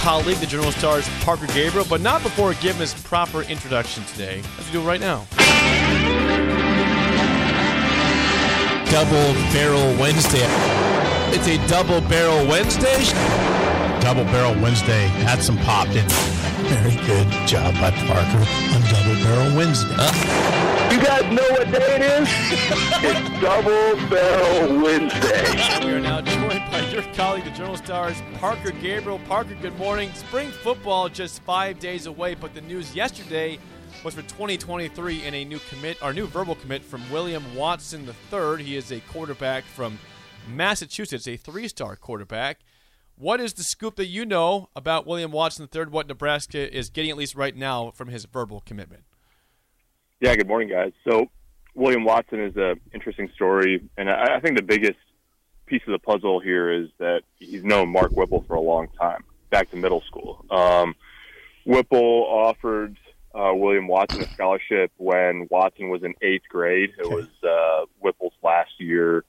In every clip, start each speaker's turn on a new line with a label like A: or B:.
A: colleague, the Journal Star's Parker Gabriel, but not before giving his proper introduction today, as we do right now. Double Barrel Wednesday. It's a Double Barrel Wednesday.
B: Double Barrel Wednesday had some pop in. Very good job by Parker on Double Barrel Wednesday.
C: Guys know what day it is? it's Double Barrel Wednesday.
A: We are now joined by your colleague, the Journal Star's Parker Gabriel. Parker, good morning. Spring football just five days away, but the news yesterday was for 2023 in a new commit, our new verbal commit from William Watson III. He is a quarterback from Massachusetts, a three-star quarterback. What is the scoop that you know about William Watson III? What Nebraska is getting at least right now from his verbal commitment?
D: Yeah, good morning, guys. So, William Watson is an interesting story, and I, I think the biggest piece of the puzzle here is that he's known Mark Whipple for a long time, back to middle school. Um, Whipple offered uh, William Watson a scholarship when Watson was in eighth grade. It was uh, Whipple's last year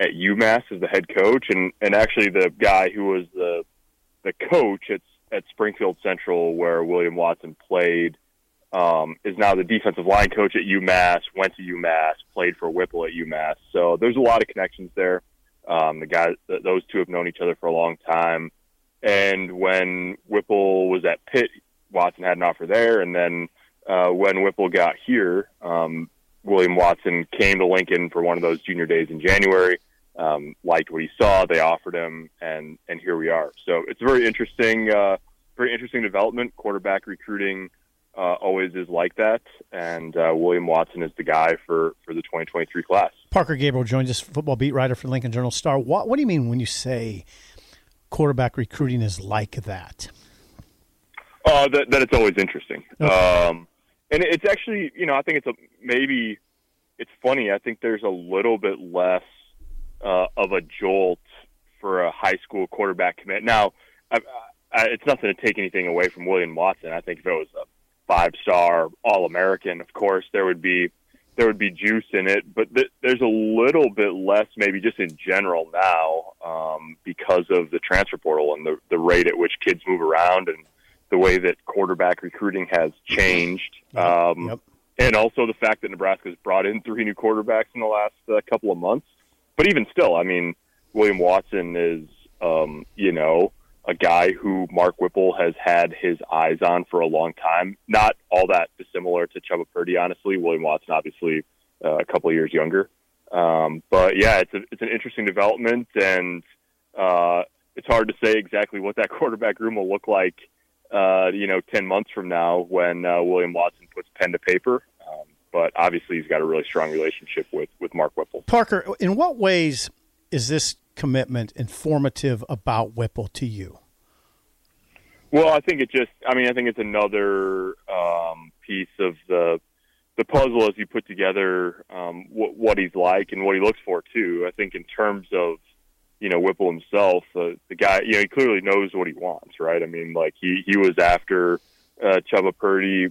D: at UMass as the head coach, and and actually the guy who was the the coach at at Springfield Central, where William Watson played, um, is now the defensive line coach at UMass. Went to UMass, played for Whipple at UMass. So there's a lot of connections there. Um, the guys, th- those two have known each other for a long time. And when Whipple was at Pitt, Watson had an offer there. And then uh, when Whipple got here, um, William Watson came to Lincoln for one of those junior days in January. Um, liked what he saw, they offered him, and and here we are. So it's a very interesting, uh, very interesting development. Quarterback recruiting uh, always is like that, and uh, William Watson is the guy for for the 2023 class.
B: Parker Gabriel joins us, football beat writer for Lincoln Journal Star. What, what do you mean when you say quarterback recruiting is like that?
D: Uh, that, that it's always interesting. Um, and it's actually, you know, I think it's a maybe it's funny. I think there's a little bit less uh, of a jolt for a high school quarterback commit. Now, I, I, it's nothing to take anything away from William Watson. I think if it was a five star All American, of course there would be there would be juice in it, but th- there's a little bit less, maybe just in general now, um, because of the transfer portal and the the rate at which kids move around and the way that quarterback recruiting has changed. Um,
B: Yep.
D: And also the fact that Nebraska's brought in three new quarterbacks in the last uh, couple of months. But even still, I mean, William Watson is, um, you know, a guy who Mark Whipple has had his eyes on for a long time. Not all that dissimilar to Chubba Purdy, honestly. William Watson, obviously, uh, a couple of years younger. Um, but yeah, it's a, it's an interesting development, and uh, it's hard to say exactly what that quarterback room will look like. Uh, you know, ten months from now, when uh, William Watson puts pen to paper. Um, but obviously, he's got a really strong relationship with with Mark Whipple.
B: Parker, in what ways is this commitment informative about Whipple to you?
D: Well, I think it just. I mean, I think it's another um, piece of the the puzzle as you put together um, what, what he's like and what he looks for too. I think in terms of you know Whipple himself, uh, the guy, you know, he clearly knows what he wants, right? I mean, like he he was after uh, Chubba Purdy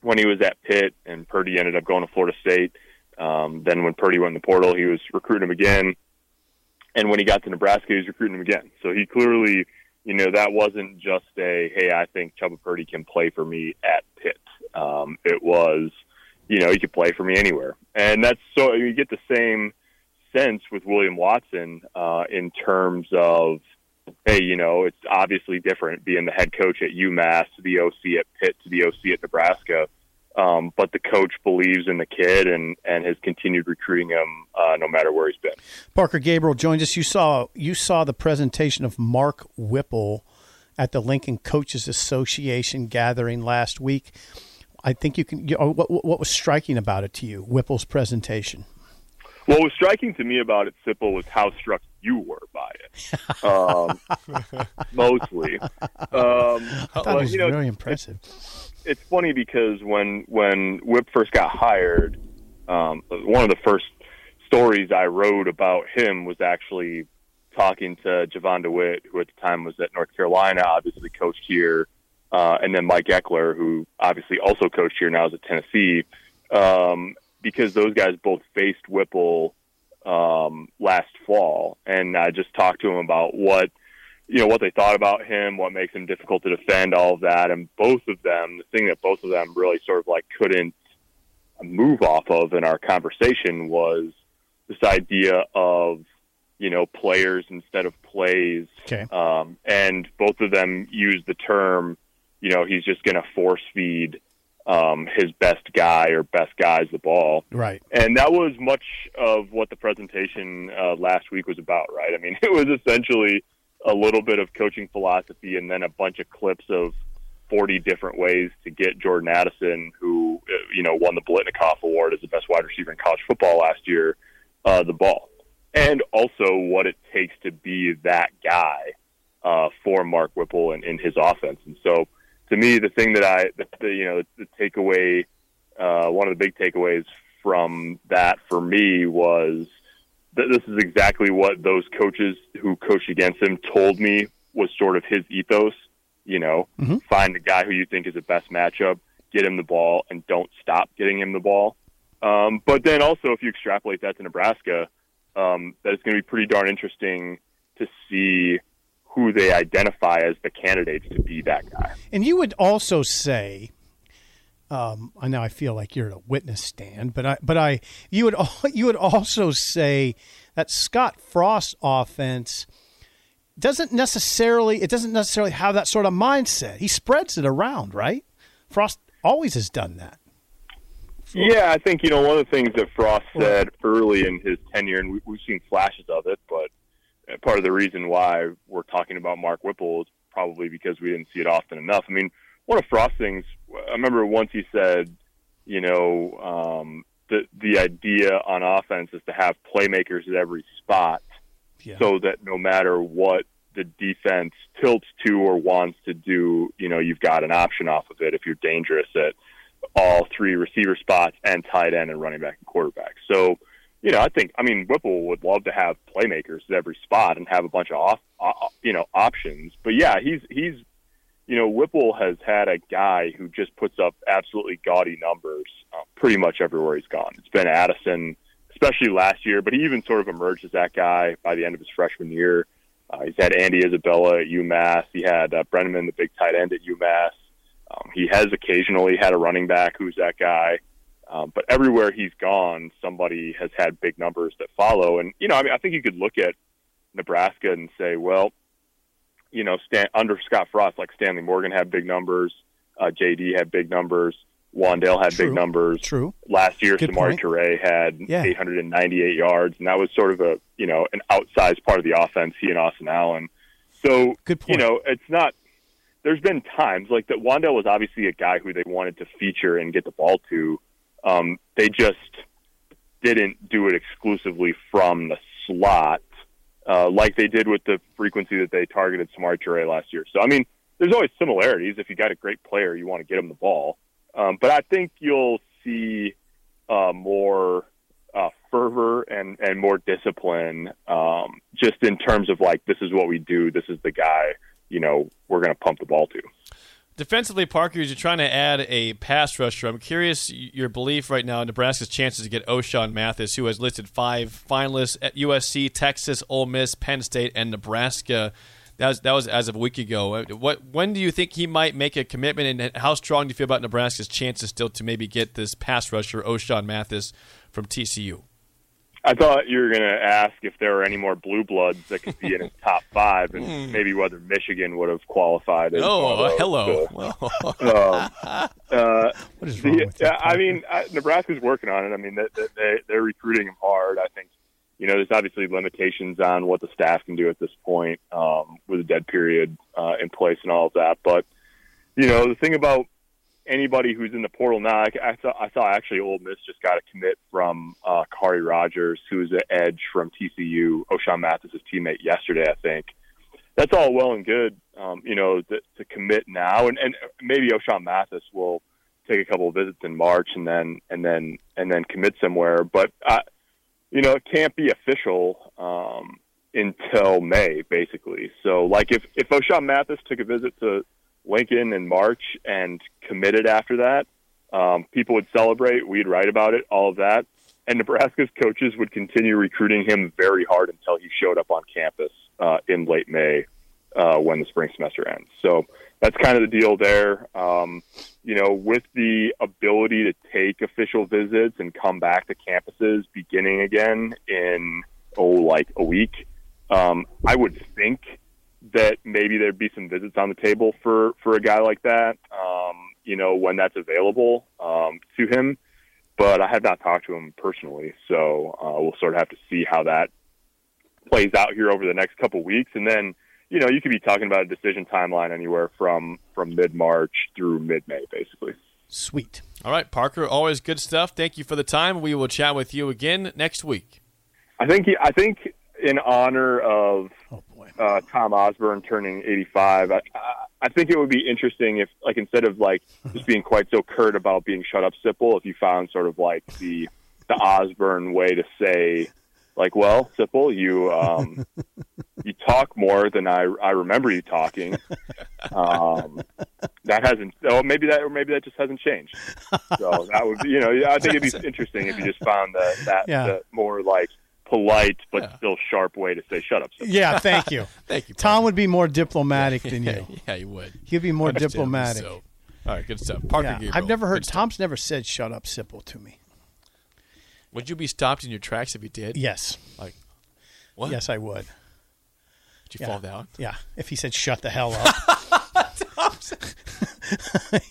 D: when he was at Pitt, and Purdy ended up going to Florida State. Um, then when Purdy went in the portal, he was recruiting him again, and when he got to Nebraska, he was recruiting him again. So he clearly you know, that wasn't just a, hey, I think Chubba Purdy can play for me at Pitt. Um, it was, you know, he could play for me anywhere. And that's so, you get the same sense with William Watson uh, in terms of, hey, you know, it's obviously different being the head coach at UMass to the OC at Pitt to the OC at Nebraska. Um, but the coach believes in the kid and, and has continued recruiting him uh, no matter where he's been.
B: Parker Gabriel joined us. You saw you saw the presentation of Mark Whipple at the Lincoln Coaches Association gathering last week. I think you can. You, uh, what, what was striking about it to you, Whipple's presentation?
D: What was striking to me about it, Sipple, was how struck you were by it. Um, mostly. Um,
B: I thought it was
D: you know,
B: very impressive.
D: It's funny because when when Whip first got hired, um, one of the first stories I wrote about him was actually talking to Jovan Dewitt, who at the time was at North Carolina, obviously coached here, uh, and then Mike Ekeler, who obviously also coached here now is at Tennessee, um, because those guys both faced Whipple um, last fall, and I just talked to him about what you know what they thought about him, what makes him difficult to defend, all of that, and both of them, the thing that both of them really sort of like couldn't move off of in our conversation was this idea of you know players instead of plays,
B: Okay.
D: um, and both of them used the term, you know, he's just going to force feed um, his best guy or best guys the ball.
B: Right.
D: And that was much of what the presentation uh, last week was about, right? I mean, it was essentially a little bit of coaching philosophy and then a bunch of clips of 40 different ways to get Jordan Addison, who, uh, you know, won the Biletnikoff Award as the best wide receiver in college football last year, uh, the ball. And also what it takes to be that guy uh, for Mark Whipple and in his offense. And so, to me, the thing that I, the, the, you know, the takeaway, uh, one of the big takeaways from that for me was this is exactly what those coaches who coached against him told me was sort of his ethos. You know,
B: Mhm.
D: find the guy who you think is the best matchup, get him the ball, and don't stop getting him the ball. Um, but then also, if you extrapolate that to Nebraska, um, that it's going to be pretty darn interesting to see who they identify as the candidates to be that guy.
B: And you would also say, um, I know I feel like you're at a witness stand, but I, but I, you would, you would also say that Scott Frost offense doesn't necessarily, it doesn't necessarily have that sort of mindset. He spreads it around, right? Frost always has done that.
D: Yeah, I think you know one of the things that Frost said early in his tenure, and we, we've seen flashes of it, but uh, part of the reason why we're talking about Mark Whipple is probably because we didn't see it often enough. I mean, one of Frost's things, I remember once he said, you know, um, the the idea on offense is to have playmakers at every spot,
B: Yeah.
D: so that no matter what the defense tilts to or wants to do, you know, you've got an option off of it if you're dangerous at all three receiver spots and tight end and running back and quarterback. So, you know, I think I mean Whipple would love to have playmakers at every spot and have a bunch of off, uh, you know, options. But yeah, he's he's you know Whipple has had a guy who just puts up absolutely gaudy numbers uh, pretty much everywhere he's gone. It's been Addison, especially last year, but he even sort of emerged as that guy by the end of his freshman year. Uh, he's had Andy Isabella at UMass. He had uh, Breneman, the big tight end at UMass. Um, he has occasionally had a running back who's that guy, um, but everywhere he's gone, somebody has had big numbers that follow. And you know, I mean, I think you could look at Nebraska and say, well, you know, Stan, under Scott Frost, like Stanley Morgan had big numbers, uh, JD had big numbers, Wan'Dale had
B: True.
D: big numbers.
B: True.
D: Last year,
B: Good Samori.
D: Toure had
B: Yeah.
D: 898 yards, and that was sort of a you know an outsized part of the offense. He and Austin Allen. So
B: Good point.
D: you know, it's not. There's been times like that. Wan'Dale was obviously a guy who they wanted to feature and get the ball to. Um, they just didn't do it exclusively from the slot, uh, like they did with the frequency that they targeted Toure last year. So I mean, there's always similarities. If you got a great player, you want to get him the ball. Um, but I think you'll see uh, more uh, fervor and, and more discipline, um, just in terms of like, this is what we do. This is the guy, you know, we're going to pump the ball to.
A: Defensively, Parker, you're trying to add a pass rusher. I'm curious your belief right now in Nebraska's chances to get Ochaun Mathis, who has listed five finalists at USC, Texas, Ole Miss, Penn State, and Nebraska. That was, that was as of a week ago. Uh, What when do you think he might make a commitment, and how strong do you feel about Nebraska's chances still to maybe get this pass rusher Ochaun Mathis from TCU?
D: I thought you were going to ask if there were any more blue bloods that could be in his top five, and maybe whether Michigan would have qualified.
A: Oh, hello.
D: So, um, uh,
B: What is wrong
D: the-
B: with you?
D: I mean, I, Nebraska's working on it. I mean, they, they- they they're recruiting him hard. I think you know there's obviously limitations on what the staff can do at this point um, with a dead period uh, in place and all of that. But you know, the thing about anybody who's in the portal now, I, I saw I saw actually Ole Miss just got a commit from uh, Kari Rogers, who's an edge from TCU, Ochaun Mathis' teammate yesterday, I think. that's all well and good, um, you know, to, to commit now, and and maybe Ochaun Mathis will take a couple of visits in March and then and then and then commit somewhere, but uh, you know, it can't be official um, until May, basically. So, like, if if Ochaun Mathis took a visit to Lincoln in March and committed after that, um, people would celebrate. We'd write about it, all of that. And Nebraska's coaches would continue recruiting him very hard until he showed up on campus uh, in late May uh, when the spring semester ends. So that's kind of the deal there. Um, you know, with the ability to take official visits and come back to campuses beginning again in, oh, like a week, um, I would think that maybe there'd be some visits on the table for for a guy like that. Um, you know, when that's available um, to him. But I have not talked to him personally, so uh, we'll sort of have to see how that plays out here over the next couple weeks, and then you know you could be talking about a decision timeline anywhere from from mid March through mid May, basically.
B: Sweet.
A: All right, Parker, always good stuff. Thank you for the time. We will chat with you again next week.
D: I think I think in honor of
B: Oh boy.
D: Uh, Tom Osborne turning 85. I, I think it would be interesting if, like, instead of like just being quite so curt about being shut up, Sipple, if you found sort of like the the Osborne way to say, like, well, Sipple, you um, you talk more than I I remember you talking. Um, that hasn't. Oh, maybe that, or maybe that just hasn't changed. So that would be, you know, I think it'd be interesting if you just found the, that
B: Yeah.
D: the more like polite but
A: Yeah.
D: still sharp way to say shut up. Sipple.
B: Yeah, thank you.
A: Thank you,
B: Tom would be more diplomatic than you.
A: yeah, he would.
B: He'd be more
A: Understandably
B: diplomatic.
A: so. All right, good stuff. Parker
B: Yeah,
A: Gabriel.
B: I've never heard.
A: good stuff.
B: Tom's never said "shut up, Sipple" to me.
A: Would you be stopped in your tracks if you did?
B: Yes,
A: Like, what?
B: yes, I would.
A: Did you
B: Yeah.
A: fall down?
B: Yeah, if he said "shut the hell up."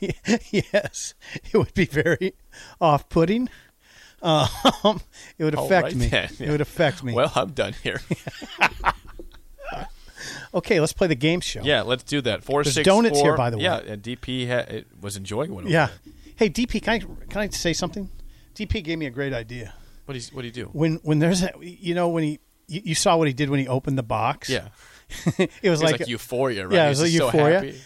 B: yes, it would be very off-putting. Um, it would affect
A: right
B: me.
A: then,
B: It would affect me.
A: Well, I'm done here.
B: okay, let's play the game show.
A: yeah, let's do that. Four
B: There's
A: six
B: donuts here, by the way.
A: Yeah, and DP ha- it was enjoying one.
B: Yeah. Hey, DP, can I can I say something? DP gave me a great idea.
A: What do you What do you do?
B: When when there's a, you know when he you, you saw what he did when he opened the box.
A: Yeah,
B: it was
A: it was
B: like,
A: like, euphoria, right?
B: yeah, it was like
A: so
B: euphoria.
A: happy.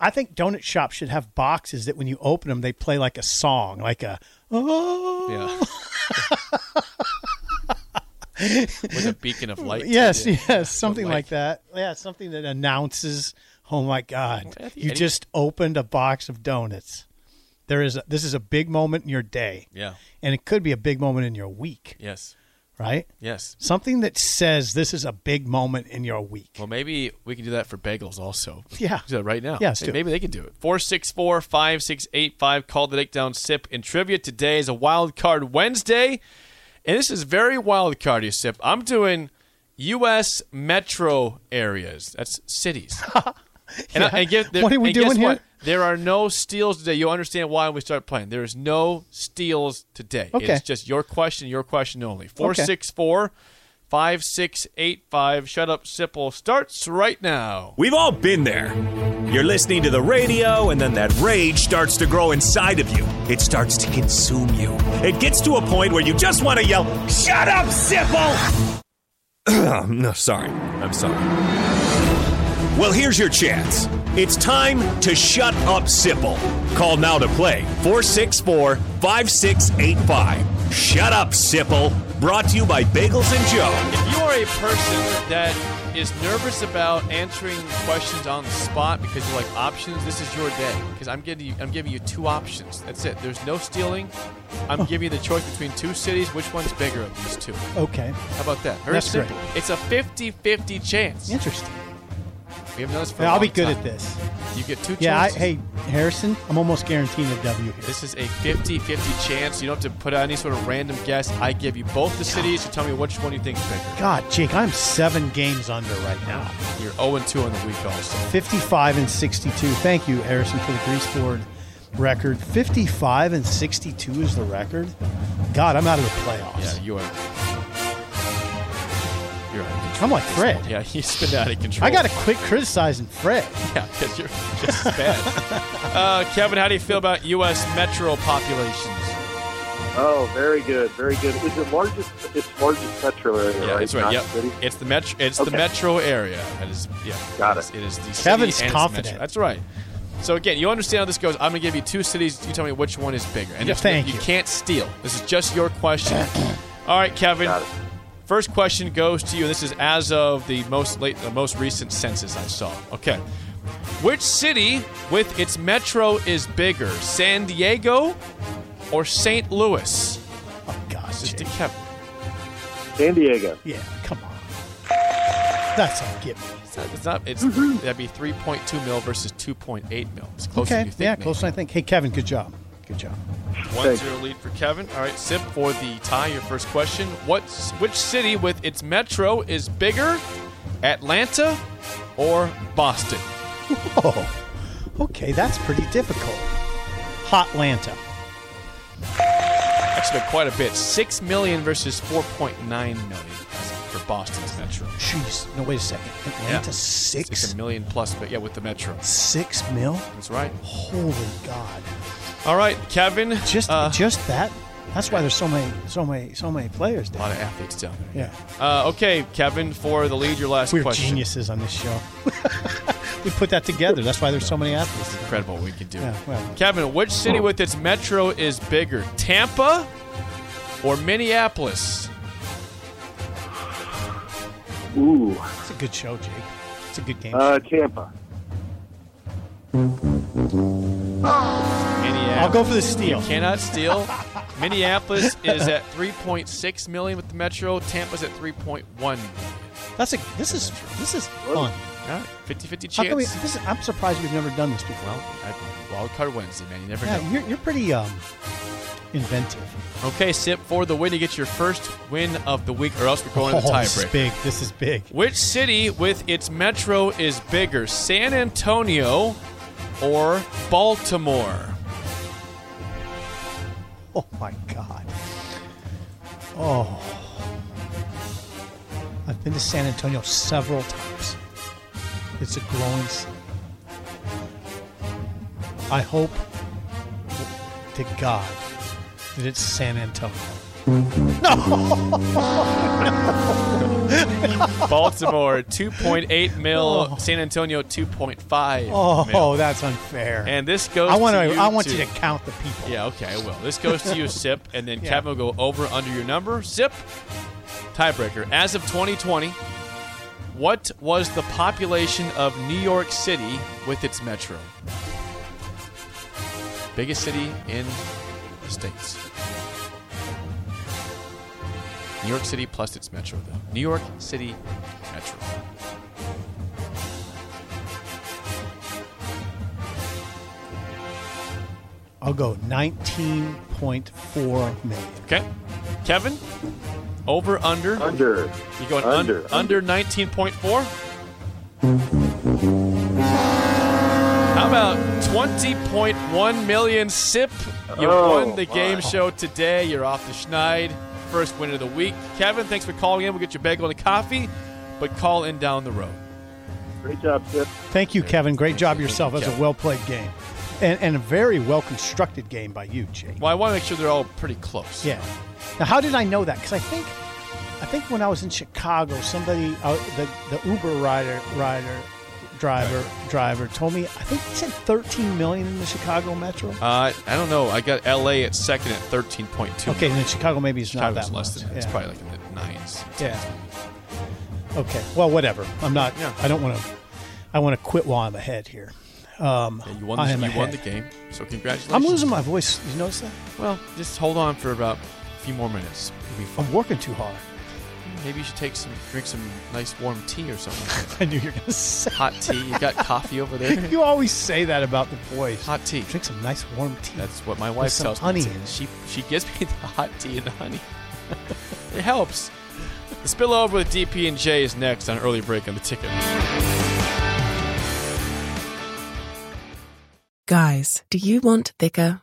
B: I think donut shops should have boxes that when you open them, they play like a song, like a oh
A: Yeah. With a beacon of light.
B: yes,
A: Yeah.
B: yes, something like that. Yeah, something that announces, oh my God, you just opened a box of donuts. There is a, this is a big moment in your day,
A: Yeah.
B: and it could be a big moment in your week,
A: Yes.
B: Right?
A: Yes.
B: Something that says this is a big moment in your week.
A: Well, maybe we can do that for bagels also.
B: Yeah.
A: That right now.
B: Yeah,
A: Hey,
B: it.
A: maybe they can do it. 464 5685. Call the Takedown Sip. And trivia today is a wild card Wednesday. And this is very wild card, you sip. I'm doing U.S. metro areas. That's cities. And, I, and get, there,
B: What are we doing
A: what?
B: Here?
A: There are no steals today. You'll understand why when we start playing. There is no steals today.
B: Okay.
A: It's just your question, your question only. 464 5685. Shut up, Sipple starts right now.
E: We've all been there. You're listening to the radio, and then that rage starts to grow inside of you. It starts to consume you. It gets to a point where you just want to yell, Shut up, Sipple! no, sorry. I'm sorry. Well, here's your chance. It's time to shut up, Sipple. Call now to play 464 5685. Shut up, Sipple. Brought to you by Bagels and Joe.
A: If you are a person that is nervous about answering questions on the spot because you like options, this is your day. Because I'm giving you, I'm giving you two options. That's it. There's no stealing. I'm giving you the choice between two cities. Which one's bigger of these two?
B: Okay,
A: How about that? Very
B: That's great.
A: simple. It's a 50-50 chance.
B: interesting.
A: We haven't done this for a
B: I'll be good
A: time.
B: at this.
A: You get two
B: Yeah, I,
A: chances.
B: hey Harrison, I'm almost guaranteeing a W here.
A: This is a 50-50 chance. You don't have to put out any sort of random guess. I give you both the cities. You tell me which one you think is bigger.
B: God, Jake, I'm seven games under right now.
A: You're 0-2 on the week also.
B: 55 and 62. Thank you, Harrison, for the grease board record. 55 and 62 is the record. God, I'm out of the playoffs.
A: Yeah, you are. You're out of control.
B: I'm like Fred.
A: Yeah, he's been out of control.
B: I got to quit criticizing Fred.
A: Yeah, because you're just as bad. uh, Kevin, how do you feel about U.S. metro populations?
C: Oh, very good, very good. Is it largest? It's largest metro area,
A: Yeah,
C: right?
A: that's right.
C: Not
A: Yep.
C: city?
A: It's the metro. It's the metro area. That is, yeah.
C: Got
A: it.
C: it
A: is the city
B: Kevin's
A: and it's
B: confident.
A: metro. That's right. So again, you understand how this goes. I'm going to give you two cities. You tell me which one is bigger. And
B: Yeah, thank
A: you.
B: you.
A: can't steal. This is just your question. All right, Kevin.
C: Got it.
A: First question goes to you. This is as of the most late, the most recent census I saw. Okay, which city with its metro is bigger, San Diego or St. Louis?
B: Oh gosh,
A: This is to Kevin.
C: San Diego.
B: yeah, come on. That's a give me.
A: It's not. It's, not, it's mm-hmm. that'd be 3.2 mil versus 2.8 mil. It's closer than
B: Okay,
A: you think.
B: yeah,
A: maybe.
B: closer than I think. Hey, Kevin, good job. Good job.
A: One
C: Thank
A: zero lead for Kevin. All right, Sip for the tie. Your first question: What? Which city with its metro is bigger, Atlanta or Boston?
B: Oh, okay, that's pretty difficult. Hot Hotlanta.
A: Actually, been quite a bit. Six million versus 4.9 million for Boston's metro.
B: Jeez, no, wait a second. Atlanta
A: Yeah.
B: six,
A: It's a million plus, but yeah, with the metro.
B: six mil.
A: That's right.
B: Holy God!
A: All right, Kevin.
B: Just,
A: uh,
B: just that. That's why there's so many, so many, so many players
A: a lot of athletes down there.
B: Yeah,
A: Uh, okay, Kevin, for the lead, your last question.
B: we're
A: question.
B: geniuses on this show. we put that together. That's why there's so many athletes.
A: Incredible what we can do.
B: Yeah, well,
A: Kevin, which city with its metro is bigger, Tampa or Minneapolis?
C: Ooh,
B: it's a good show, Jake. It's a good game.
C: uh, Tampa.
A: Minneapolis.
B: I'll go for the steal.
A: Cannot steal. Minneapolis is at 3.6 million with the metro. Tampa's at 3.1 million.
B: That's a. This is this is fun.
A: All right, 50-50
B: How come we,
A: chance.
B: this is, I'm surprised we've never done this before.
A: well, I, wild card Wednesday, man. You never know.
B: yeah, you're, you're pretty um, inventive.
A: Okay, Sip for the win. You get your first win of the week, or else we're going to the
B: oh, this is big. This is big.
A: Which city with its metro is bigger, San Antonio or Baltimore?
B: Oh my God. Oh. I've been to San Antonio several times. It's a growing city. I hope to God that it's San Antonio.
A: Baltimore 2.8 mil, San Antonio 2.5
B: Oh,
A: mil.
B: that's unfair.
A: And this goes
B: I want
A: to
B: I want
A: too.
B: you to count the people.
A: Yeah, okay, I will. This goes to you, Sip, and then
B: Yeah.
A: Kevin will go over under your number. Sip, tiebreaker. As of 2020, what was the population of New York City with its metro? Biggest city in the States. New York City plus its metro, though. New York City metro.
B: I'll go 19.4 million.
A: Okay. Kevin, over, under.
C: Under.
A: You going
C: Under.
A: under, under 19.4? How about 20.1 million sip? You
C: Oh,
A: won the game
C: my.
A: show today. You're off the schneid. First winner of the week. Kevin, thanks for calling in. We'll get your bagel and a coffee, but call in down the road.
C: Great job, Sip.
B: Thank you, Kevin. Great job yourself.
A: you,
B: That's a well played game. And, and a very well constructed game by you, Jake.
A: Well, I want to make sure they're all pretty close.
B: Yeah. Now, how did I know that? Because I think, I think when I was in Chicago, somebody, uh, the the Uber rider rider driver driver told me. I think he said 13 million in the Chicago metro.
A: Uh, I don't know. I got LA at second at 13.2.
B: Okay, then Chicago maybe it's not
A: Chicago's
B: that
A: less
B: much.
A: than that. It's probably like in the nines.
B: Yeah. Okay. Well, whatever. I'm not.
A: Yeah.
B: I don't want to. I want to quit while I'm ahead here. Um,
A: Yeah, you won, the, you won the game, so congratulations.
B: I'm losing my voice. You notice that?
A: Well, just hold on for about a few more minutes. It'll be fun.
B: I'm working too hard.
A: Maybe you should take some, drink some nice warm tea or something.
B: I knew you were going to say.
A: Hot tea. You got coffee over there?
B: You always say that about the boys.
A: Hot tea.
B: Drink some nice warm tea.
A: That's what my wife
B: some
A: tells
B: honey
A: me.
B: in.
A: She she gives me the hot tea and the honey. it helps. The spillover with DP and J is next on early break on the ticket.
F: Guys, do you want thicker,